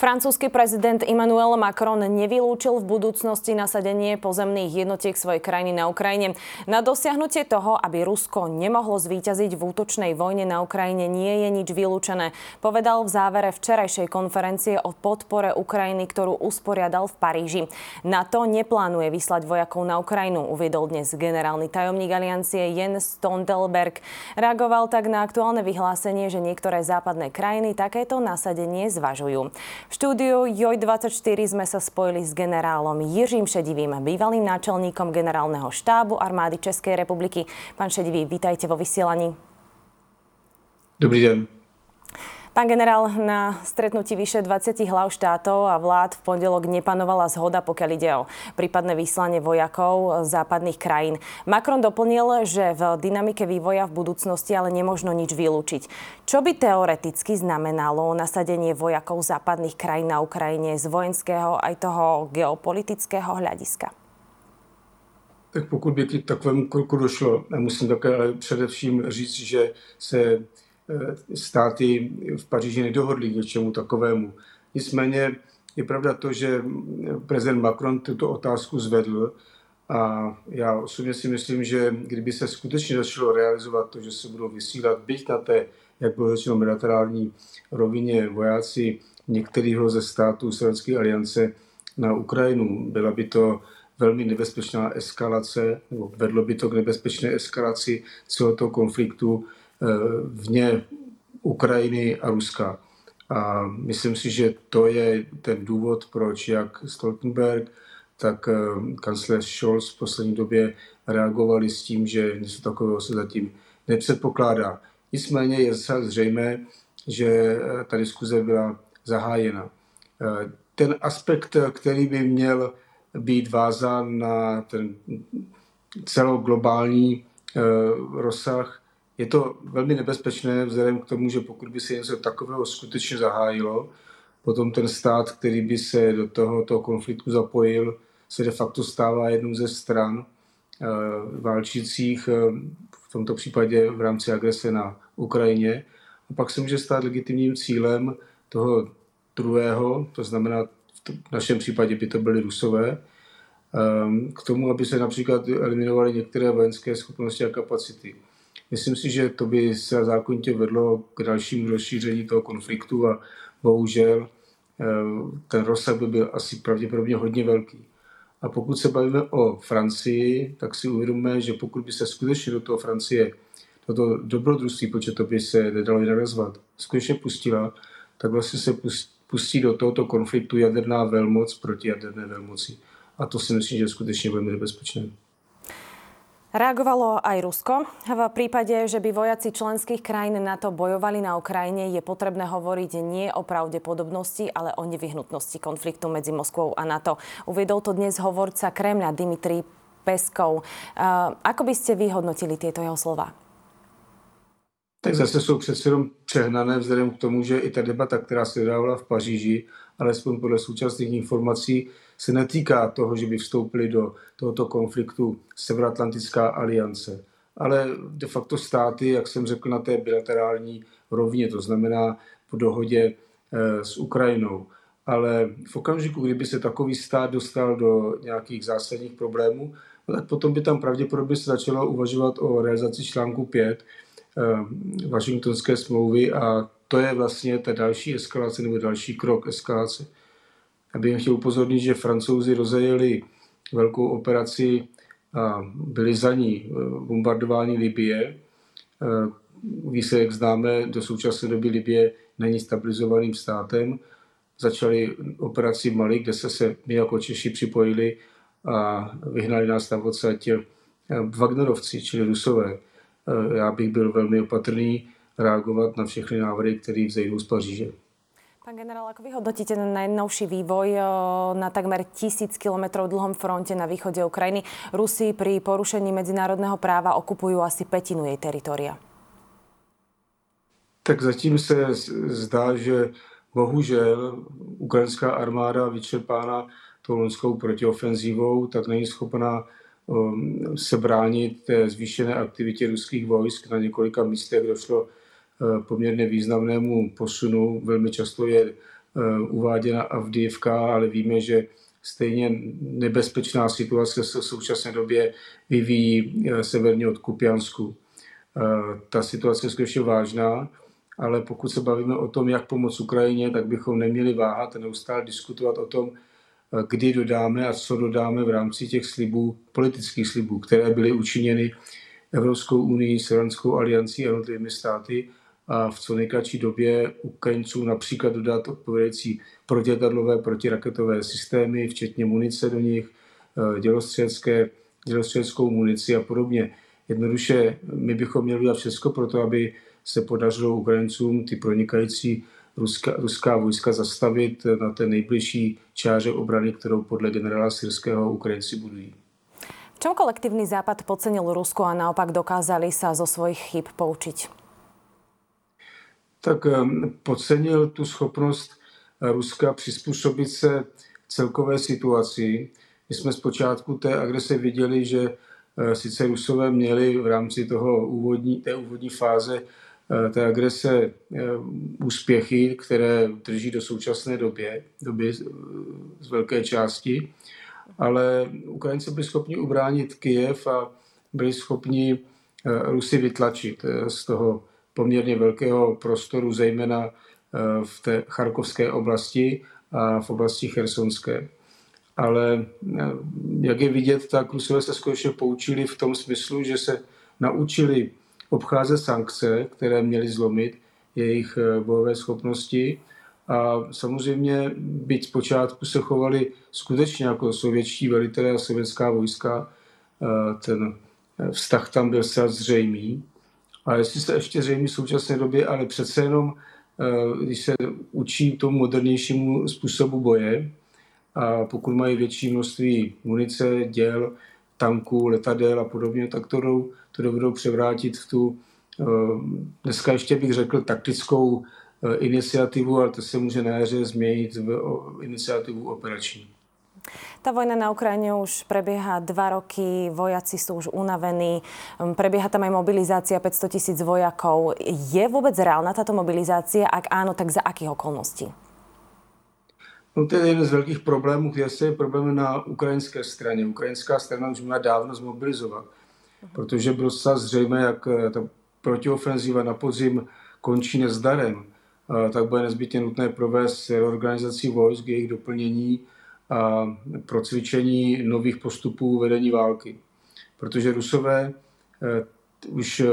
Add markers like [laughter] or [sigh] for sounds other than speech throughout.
Francúzsky prezident Emmanuel Macron nevylúčil v budúcnosti nasadenie pozemných jednotiek svojej krajiny na Ukrajine. Na dosiahnutie toho, aby Rusko nemohlo zvíťaziť v útočnej vojne na Ukrajine, nie je nič vylúčené. Povedal v závere včerajšej konferencie o podpore Ukrajiny, ktorú usporiadal v Paríži. NATO neplánuje vyslať vojakov na Ukrajinu, uviedol dnes generálny tajomník aliancie Jens Stoltenberg. Reagoval tak na aktuálne vyhlásenie, že niektoré západné krajiny takéto nasadenie zvažujú. V štúdiu JOJ24 sme sa spojili s generálom Jiřím Šedivým, bývalým náčelníkom generálneho štábu armády Českej republiky. Pán Šedivý, vítajte vo vysielaní. Dobrý den. Pán generál, na stretnutí vyše 20 hlav štátov a vlád v pondelok nepanovala zhoda, pokiaľ ide o prípadné vyslanie vojakov západných krajín. Macron doplnil, že v dynamike vývoja v budúcnosti ale nemožno nič vylúčiť. Čo by teoreticky znamenalo nasadenie vojakov západných krajín na Ukrajine z vojenského aj toho geopolitického hľadiska? Tak pokud by k takovému kroku došlo, musím také především říct, že se státy v Paříži nedohodly k něčemu takovému. Nicméně je pravda to, že prezident Macron tuto otázku zvedl a já osobně si myslím, že kdyby se skutečně začalo realizovat to, že se budou vysílat, byť na té, jak bylo řečeno, bilaterální rovině vojáci některého ze států Sovětské aliance na Ukrajinu, byla by to velmi nebezpečná eskalace, nebo vedlo by to k nebezpečné eskalaci celého toho konfliktu vně Ukrajiny a Ruska. A myslím si, že to je ten důvod, proč jak Stoltenberg, tak eh, kancléř Scholz v poslední době reagovali s tím, že něco takového se zatím nepředpokládá. Nicméně je zřejmé, že eh, ta diskuze byla zahájena. Eh, ten aspekt, který by měl být vázán na ten celoglobální rozsah, je to velmi nebezpečné vzhledem k tomu, že pokud by se něco takového skutečně zahájilo, potom ten stát, který by se do tohoto konfliktu zapojil, se de facto stává jednou ze stran eh, válčících, eh, v tomto případě v rámci agrese na Ukrajině. A pak se může stát legitimním cílem toho druhého, to znamená v našem případě by to byly Rusové, eh, k tomu, aby se například eliminovaly některé vojenské schopnosti a kapacity. Myslím si, že to by se zákonitě vedlo k dalšímu rozšíření toho konfliktu a bohužel eh, ten rozsah by byl asi pravděpodobně hodně velký. A pokud se bavíme o Francii, tak si uvědomíme, že pokud by se skutečně do toho Francie, toto dobrodružství, počet to by se nedalo jinak nazvat, skutečně pustila, tak vlastně se pustí do tohoto konfliktu jaderná velmoc proti jaderné velmoci. A to si myslím, že skutečně velmi nebezpečné. Reagovalo aj Rusko. V prípade, že by vojaci členských krajín NATO bojovali na Ukrajine, je potrebné hovoriť nie o pravdepodobnosti, ale o nevyhnutnosti konfliktu medzi Moskvou a NATO. Uviedol to dnes hovorca Kremľa Dimitri Peskov. Ako by ste vyhodnotili tieto jeho slova? Tak zase jsou přece jenom přehnané vzhledem k tomu, že i ta debata, která se dávala v Paříži, alespoň podle současných informací, se netýká toho, že by vstoupili do tohoto konfliktu Severoatlantická aliance, ale de facto státy, jak jsem řekl, na té bilaterální rovině, to znamená po dohodě eh, s Ukrajinou. Ale v okamžiku, kdyby se takový stát dostal do nějakých zásadních problémů, no tak potom by tam pravděpodobně se začalo uvažovat o realizaci článku 5 eh, Washingtonské smlouvy a to je vlastně ta další eskalace nebo další krok eskalace. Abych chtěl upozornit, že francouzi rozjeli velkou operaci a byli za ní eh, bombardování Libie. Eh, výsledek známe, do současné doby Libie není stabilizovaným státem. Začali operaci Mali, kde se, se my jako Češi připojili a vyhnali nás na podstatě eh, Wagnerovci, čili Rusové. Já bych byl velmi opatrný reagovat na všechny návrhy, které vzejdou z Paříže. Pán generál, ako vy hodnotíte najnovší vývoj na takmer tisíc kilometrov dlhom fronte na východe Ukrajiny? Rusi pri porušení medzinárodného práva okupujú asi petinu jej teritoria. Tak zatím se zdá, že bohužel ukrajinská armáda vyčerpána tou loňskou protiofenzívou, tak není schopná um, se bránit té zvýšené aktivitě ruských vojsk. Na několika místech došlo Eh, poměrně významnému posunu. Velmi často je uváděna Avdiivka, ale víme, že stejně nebezpečná situace se v současné době vyvíjí severně od Kupiansku. Ta situace je skutečně vážná, ale pokud se bavíme o tom, jak pomoct Ukrajině, tak bychom neměli váhat a neustále diskutovat o tom, kdy dodáme a co dodáme v rámci těch slibů, politických slibů, které byly učiněny Evropskou unii, Severnskou aliancí a jednotlivými státy a v co nejkratší době Ukrajincům například dodat odpovědající protiletadlové protiraketové systémy, včetně munice do nich, eh, dělostřelecké, dělostřeleckou munici a podobně. Jednoduše, my bychom měli udělat všechno pro to, aby se podařilo Ukrajincům ty pronikající ruská, ruská vojska zastavit na té nejbližší čáře obrany, kterou podle generála Syrského Ukrajinci budují. V čom kolektívny západ podcenil Rusko a naopak dokázali sa zo svojich chyb poučiť? Tak podcenil tu schopnost Ruska přizpůsobit se celkové situaci. My jsme zpočátku té agrese viděli, že eh, sice Rusové měli v rámci toho úvodní, té úvodní fáze Eh, té agrese eh, úspěchy, které drží do současné době, doby z velké části, ale Ukrajinci byli schopni ubránit Kyjev a byli schopni eh, Rusy vytlačit z toho poměrně velkého prostoru, zejména v té charkovské oblasti a v oblasti chersonské. Ale jak je vidět, tak Rusové se skutečně poučili v tom smyslu, že se naučili obcházet sankce, které měly zlomit jejich eh, bojové schopnosti. A samozřejmě, byť zpočátku se chovali skutečně jako sovětští velitelé a sovětská vojska, eh, ten eh, vztah tam byl zcela zřejmý. A jestli se ještě zřejmý v současné době, ale přece jenom, když se učí tomu modernějšímu způsobu boje, a pokud mají větší množství munice, děl, tanků, letadel a podobně, tak to, jdou, to dovedou převrátit v tu, eh, dneska ještě bych řekl, taktickou eh, iniciativu, ale to se může na jaře změnit v iniciativu operační. Tá vojna na Ukrajine už prebieha dva roky, vojaci sú už unavení, hm, prebieha tam aj mobilizácia 500 tisíc vojakov. Je vôbec reálna táto mobilizácia? Ak áno, tak za akých okolností? No to je jeden z velkých problémů, se je problém na ukrajinské straně. Ukrajinská strana už měla dávno zmobilizovat, protože bylo zcela zřejmé, jak eh, ta protiofenziva na podzim končí nezdarem, tak bude nezbytně nutné provést organizaci vojsk, jejich doplnění a procvičení nových postupů vedení války. Protože Rusové eh, už eh,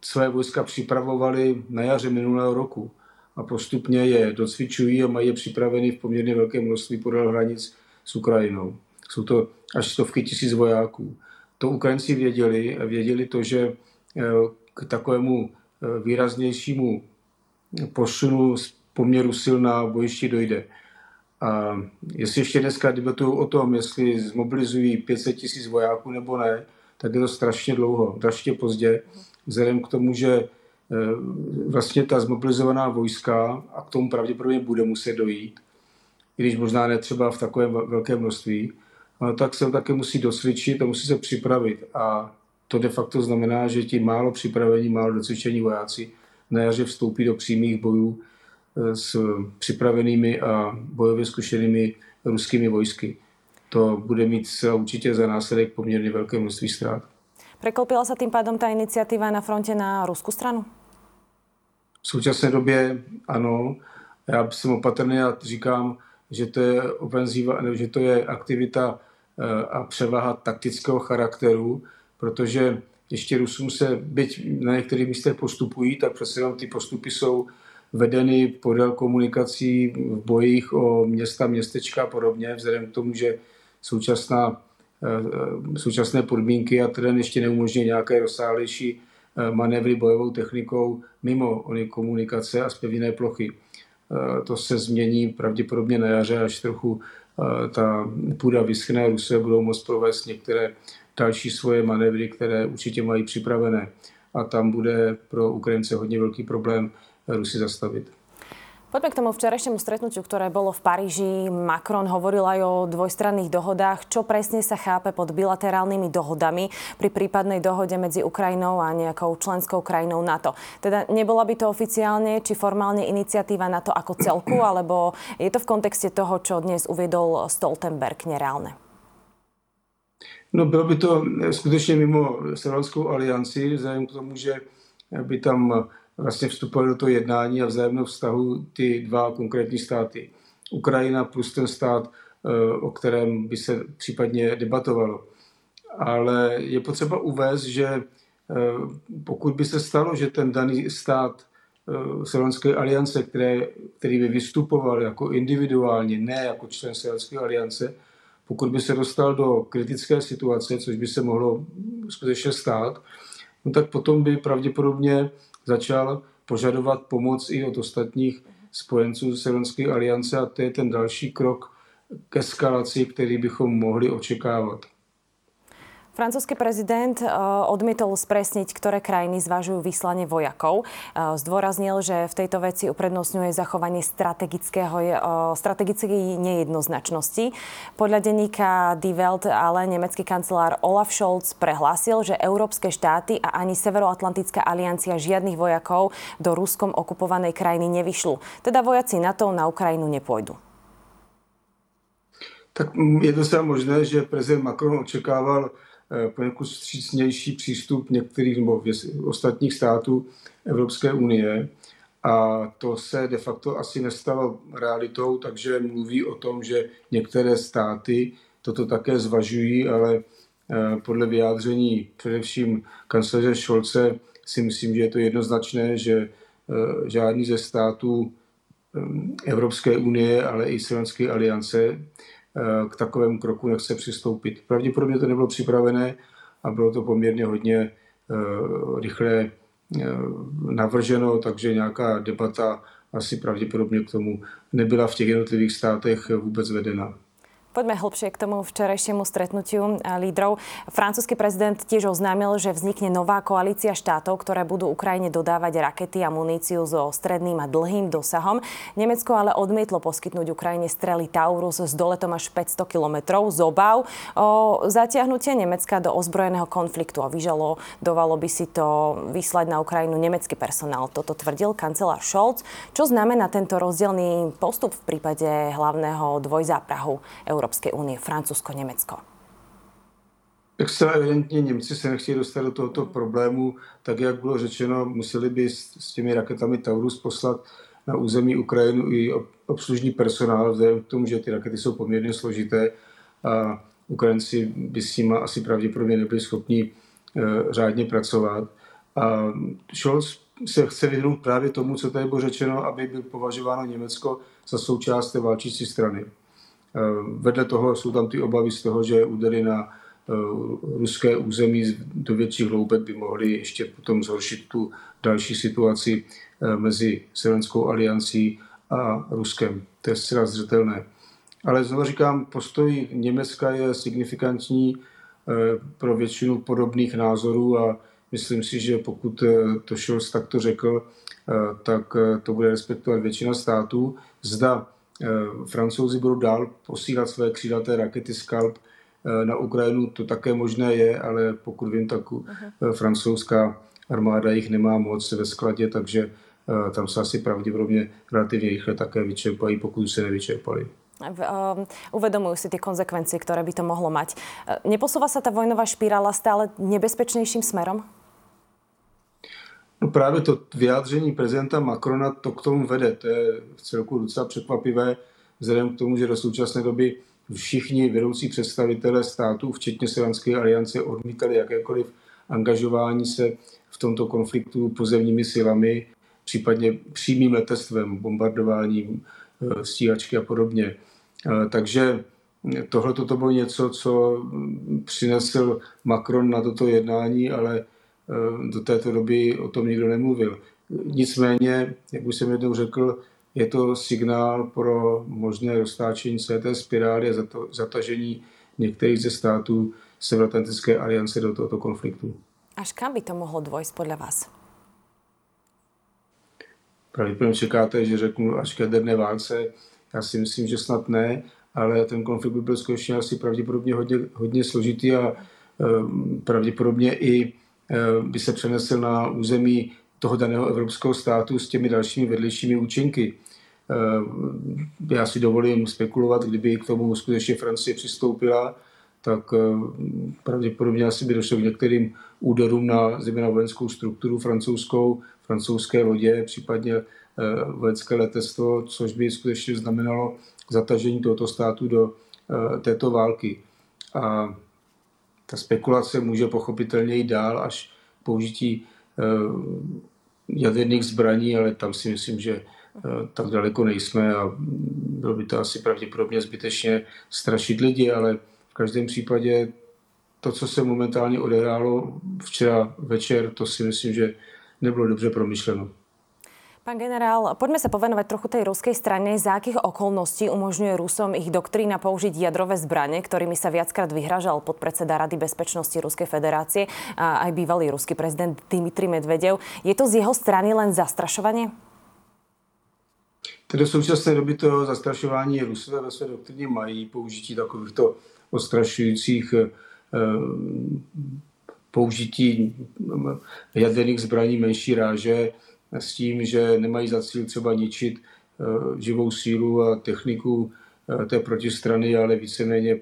své vojska připravovali na jaře minulého roku a postupně je docvičují a mají je připraveny v poměrně velké množství podél hranic s Ukrajinou. Jsou to až stovky tisíc vojáků. To Ukrajinci věděli a věděli to, že eh, k takovému výraznějšímu posunu z poměru sil na bojišti dojde. A jestli ještě dneska debatují o tom, jestli zmobilizují 500 tisíc vojáků nebo ne, tak je to strašně dlouho, strašně pozdě, vzhledem k tomu, že Eh, vlastně ta zmobilizovaná vojska, a k tomu pravděpodobně bude muset dojít, i když možná ne třeba v takovém velkém množství, tak se také musí dosvědčit a musí se připravit. A to de facto znamená, že ti málo připravení, málo docvičení vojáci na jaře vstoupí do přímých bojů s připravenými a bojově zkušenými ruskými vojsky. To bude mít určitě za následek poměrně velké množství ztrát. Preklopila sa tým pádom tá iniciatíva na fronte na ruskú stranu? V současné době ano. Já jsem opatrný a říkám, že to je ofenzíva, že to je aktivita eh, a převaha taktického charakteru, protože ještě Rusům se, byť na některých místech postupují, tak přece jenom ty postupy jsou vedeny podél komunikací v bojích o města, městečka a podobně, vzhledem k tomu, že současná, eh, současné podmínky a terén ještě neumožňuje nějaké rozsáhlejší Eh, manévry bojovou technikou mimo ony komunikace a zpevněné plochy. Eh, to se změní pravděpodobně na jaře, až trochu ta půda vyschne, Rusové budou moct provést některé další svoje manévry, které určitě mají připravené. A tam bude pro Ukrajince hodně velký problém Rusy zastavit. Poďme k tomu včerajšiemu stretnutiu, ktoré bolo v Paríži. Macron hovoril aj o dvojstranných dohodách. Čo presne sa chápe pod bilaterálnymi dohodami pri prípadnej dohode medzi Ukrajinou a nejakou členskou krajinou NATO? Teda nebola by to oficiálne či formálne iniciatíva NATO ako celku, [clears throat] alebo je to v kontexte toho, čo dnes uviedol Stoltenberg nereálne? No bylo by to skutečně mimo Severskou alianci, vzhledem k tomu, že by tam vlastně vstupovali do toho jednání a vzájemného vztahu ty dva konkrétní státy. Ukrajina plus ten stát, eh, o kterém by se případně debatovalo. Ale je potřeba uvést, že eh, pokud by se stalo, že ten daný stát eh, Severanské aliance, které, který by vystupoval jako individuálně, ne jako člen Severanské aliance, pokud by se dostal do kritické situace, což by se mohlo skutečně stát, no tak potom by pravděpodobně začal požadovat pomoc i od ostatních spojenců Severanské aliance a to je ten další krok k eskalaci, který bychom mohli očekávat. Francúzsky prezident eh, odmietol spresniť, ktoré krajiny zvažujú vyslanie vojakov. Eh, zdôraznil, že v tejto veci uprednostňuje zachovanie strategického, eh, strategickej nejednoznačnosti. Podľa denníka Die Welt ale nemecký kancelár Olaf Scholz prehlásil, že európske štáty a ani Severoatlantická aliancia žiadnych vojakov do Ruskom okupovanej krajiny nevyšľú. Teda vojaci NATO na Ukrajinu nepôjdu. Tak mm, je to možné, že prezident Macron očekával poněkud střícnější přístup některých nebo ostatních států Evropské unie. A to se de facto asi nestalo realitou, takže mluví o tom, že některé státy toto také zvažují, ale eh, podle vyjádření především kancléře Scholze si myslím, že je to jednoznačné, že eh, žádný ze států Evropské unie, ale i Silvanské aliance Eh, k takovému kroku nechce přistoupit. Pravděpodobně to nebylo připravené a bylo to poměrně hodně eh, rychle eh, navrženo, takže nějaká debata asi pravděpodobně k tomu nebyla v těch jednotlivých státech vůbec vedena. Poďme hlbšie k tomu včerajšiemu stretnutiu eh, lídrov. Francúzsky prezident tiež oznámil, že vznikne nová koalícia štátov, ktoré budú Ukrajine dodávať rakety a muníciu so stredným a dlhým dosahom. Nemecko ale odmietlo poskytnúť Ukrajine strely Taurus s doletom až 500 kilometrov z obav o zatiahnutie Nemecka do ozbrojeného konfliktu a vyžalovalo by si to vyslať na Ukrajinu nemecký personál. Toto tvrdil kancelár Scholz. Čo znamená tento rozdielný postup v prípade hlavného dvojzáprahu Evropské unie, Francúzsko, Německo? Tak zcela evidentně Němci se nechtějí dostat do tohoto problému. Tak, jak bylo řečeno, museli by s těmi raketami Taurus poslat na území Ukrajinu i obslužní personál, vzhledem k tomu, že ty rakety jsou poměrně složité a Ukrajinci by s nimi asi pravděpodobně nebyli schopni e, řádně pracovat. A Scholz se chce vyhnout právě tomu, co tady bylo řečeno, aby byl považováno Německo za součást té válčící strany. Eh, vedle toho jsou tam ty obavy z toho, že údery na eh, ruské území do větších hloubek by mohly ještě potom zhoršit tu další situaci eh, mezi Selenskou aliancí a Ruskem. To je zcela zřetelné. Ale znovu říkám, postoj Německa je signifikantní pro většinu podobných názorů a myslím si, že pokud to Scholz takto řekl, tak to bude respektovat většina států. Zda Francouzi budou dál posílat své křídlaté rakety Scalp eh, na Ukrajinu, to také možné je, ale pokud vím, tak uh-huh. francouzská armáda jich nemá moc ve skladě, takže tam se asi pravděpodobně relativně rychle také vyčerpají, pokud se nevyčerpali. Uvedomujú si tie konsekvencie, ktoré by to mohlo mať. Neposúva sa tá vojnová špirála stále nebezpečnejším smerom? No právě to vyjádření prezidenta Macrona to k tomu vede. To je v celku docela překvapivé, vzhledem k tomu, že do současné doby všichni vedoucí představitelé států, včetně Severanské aliance, odmítali jakékoliv angažování se v tomto konfliktu pozemními silami, případně přímým letectvem, bombardováním, eh, stíhačky a podobně. Eh, takže tohle to bylo něco, co přinesl Macron na toto jednání, ale do této doby o tom nikdo nemluvil. Nicméně, jak už jsem jednou řekl, je to signál pro možné roztáčení celé té spirály a zatažení některých ze států Severoatlantické aliance do tohoto konfliktu. Až kam by to mohlo dvojsť podľa vás? pravděpodobně čekáte, že řeknu až k jaderné válce. Já si myslím, že snad ne, ale ten konflikt by byl skutečně asi pravděpodobně hodně, hodně složitý a pravděpodobně i by se přenesl na území toho daného evropského státu s těmi dalšími vedlejšími účinky. Já si dovolím spekulovat, kdyby k tomu skutečně Francie přistoupila, tak pravděpodobně asi by došlo k některým úderům na zejména vojenskou strukturu francouzskou, francouzské lodě, případně vojenské letectvo, což by skutečně znamenalo zatažení tohoto státu do této války. A ta spekulace může pochopitelně jít dál až použití jaderných zbraní, ale tam si myslím, že tak daleko nejsme a bylo by to asi pravděpodobně zbytečně strašit lidi, ale v každém případě to, co se momentálně odehrálo včera večer, to si myslím, že nebylo dobře promyšleno. Pán generál, poďme sa povenovať trochu tej ruskej strane. Za akých okolností umožňuje Rusom ich doktrína použiť jadrové zbranie, ktorými sa viackrát vyhražal podpredseda Rady bezpečnosti Ruskej federácie a aj bývalý ruský prezident Dmitry Medvedev. Je to z jeho strany len zastrašovanie? Tedy v současné době to zastrašování Rusové ve své doktríně mají použití takovýchto ostrašujících eh, použití jaderných zbraní menší ráže s tím, že nemají za cíl třeba ničit eh, živou sílu a techniku eh, té protistrany, ale víceméně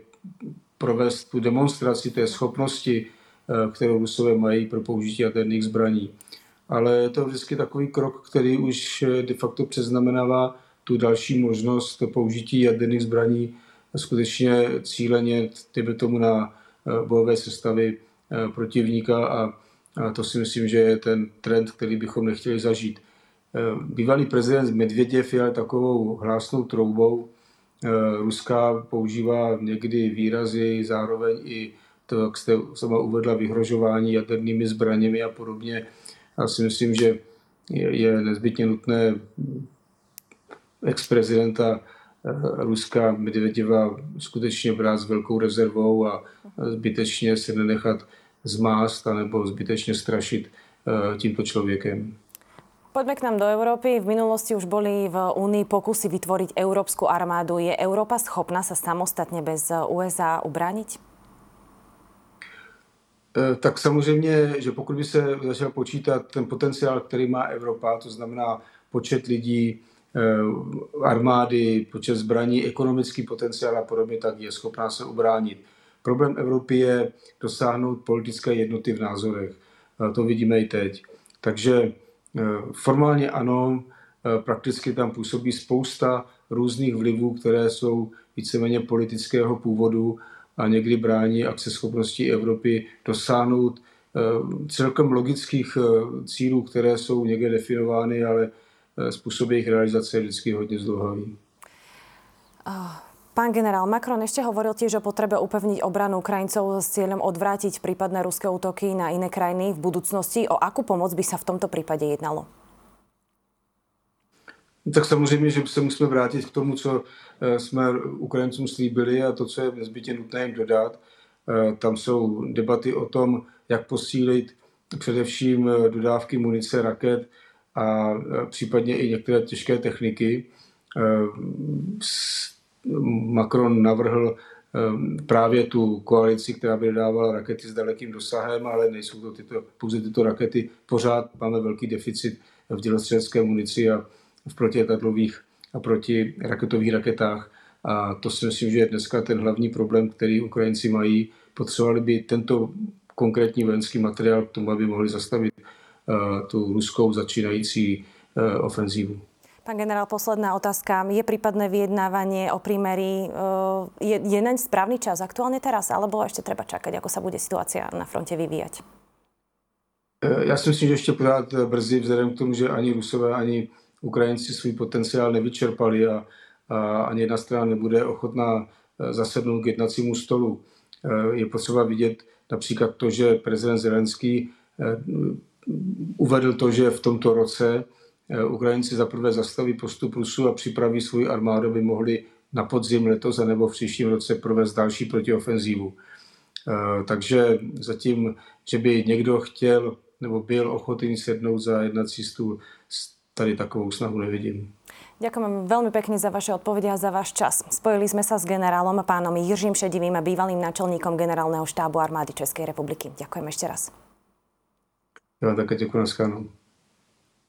provést tu demonstraci té schopnosti, eh, kterou Rusové mají pro použití jaderných zbraní. Ale je to vždycky takový krok, který už de facto přeznamenává tu další možnost použití jaderných zbraní skutečně cíleně, tyby tomu na bojové sestavy protivníka a a to si myslím, že je ten trend, který bychom nechtěli zažít. Eh, bývalý prezident Medvěděv je takovou hlásnou troubou. Eh, Ruská používá někdy výrazy, zároveň i to, jak jste sama uvedla, vyhrožování jadernými zbraněmi a podobně. Já si myslím, že je nezbytně nutné ex-prezidenta eh, Ruska Medvěděva skutečně brát s velkou rezervou a zbytečně se nenechat zmást anebo zbytečně strašit eh, tímto člověkem. Poďme k nám do Európy. V minulosti už boli v Únii pokusy vytvoriť európsku armádu. Je Európa schopná sa samostatne bez USA ubrániť? Eh, tak samozřejmě, že pokud by se začal počítat ten potenciál, který má Evropa, to znamená počet lidí, eh, armády, počet zbraní, ekonomický potenciál a podobně, tak je schopná se ubránit. Problém Evropy je dosáhnout politické jednoty v názorech. To vidíme i teď. Takže e, formálně ano, e, prakticky tam působí spousta různých vlivů, které jsou víceméně politického původu a někdy brání akceschopnosti Evropy dosáhnout e, celkem logických cílů, které jsou někde definovány, ale způsob jejich realizace je vždycky hodně zdlouhavý. Oh. Pán generál, Macron ešte hovoril tiež o potrebe upevniť obranu Ukrajincov s cieľom odvrátiť prípadné ruské útoky na iné krajiny v budúcnosti. O akú pomoc by sa v tomto prípade jednalo? Tak samozřejmě, že se musíme vrátit k tomu, co eh, jsme Ukrajincům slíbili a to, co je nezbytně nutné jim dodat. Eh, tam jsou debaty o tom, jak posílit především eh, dodávky munice, raket a případně i některé těžké techniky. Macron navrhl ehm, právě tu koalici, která by dávala rakety s dalekým dosahem, ale nejsou to tyto, pouze tyto rakety. Pořád máme velký deficit v dělostřelecké munici a v protiletadlových a proti raketových raketách. A to si myslím, že je dneska ten hlavní problém, který Ukrajinci mají. Potřebovali by tento konkrétní vojenský materiál k tomu, aby mohli zastavit uh, tu ruskou začínající uh, ofenzívu. Pán generál, posledná otázka. Je prípadné vyjednávanie o prímeri, eh, je, je naň správny čas aktuálne teraz, alebo ešte treba čakať, ako sa bude situácia na fronte vyvíjať? Eh, já si myslím, že ještě pořád brzy, vzhledem k tomu, že ani Rusové, ani Ukrajinci svůj potenciál nevyčerpali a, a ani jedna strana nebude ochotná eh, zasednout k jednacímu stolu. Je potřeba vidět například to, že prezident Zelenský uvedl to, že v tomto roce Ukrajinci zaprvé zastaví postup Rusů a připraví svůj armádu, aby mohli na podzim letos nebo v příštím roce provést další protiofenzívu. Eh, takže zatím, že by někdo chtěl nebo byl ochotný sednout za jednací stůl, tady takovou snahu nevidím. Ďakujem veľmi pekne za vaše odpovede a za váš čas. Spojili sme sa s generálom pánom Jiřím Šedivým a bývalým náčelníkom generálneho štábu armády Českej republiky. Ďakujem ešte raz. Já vám také děkuji na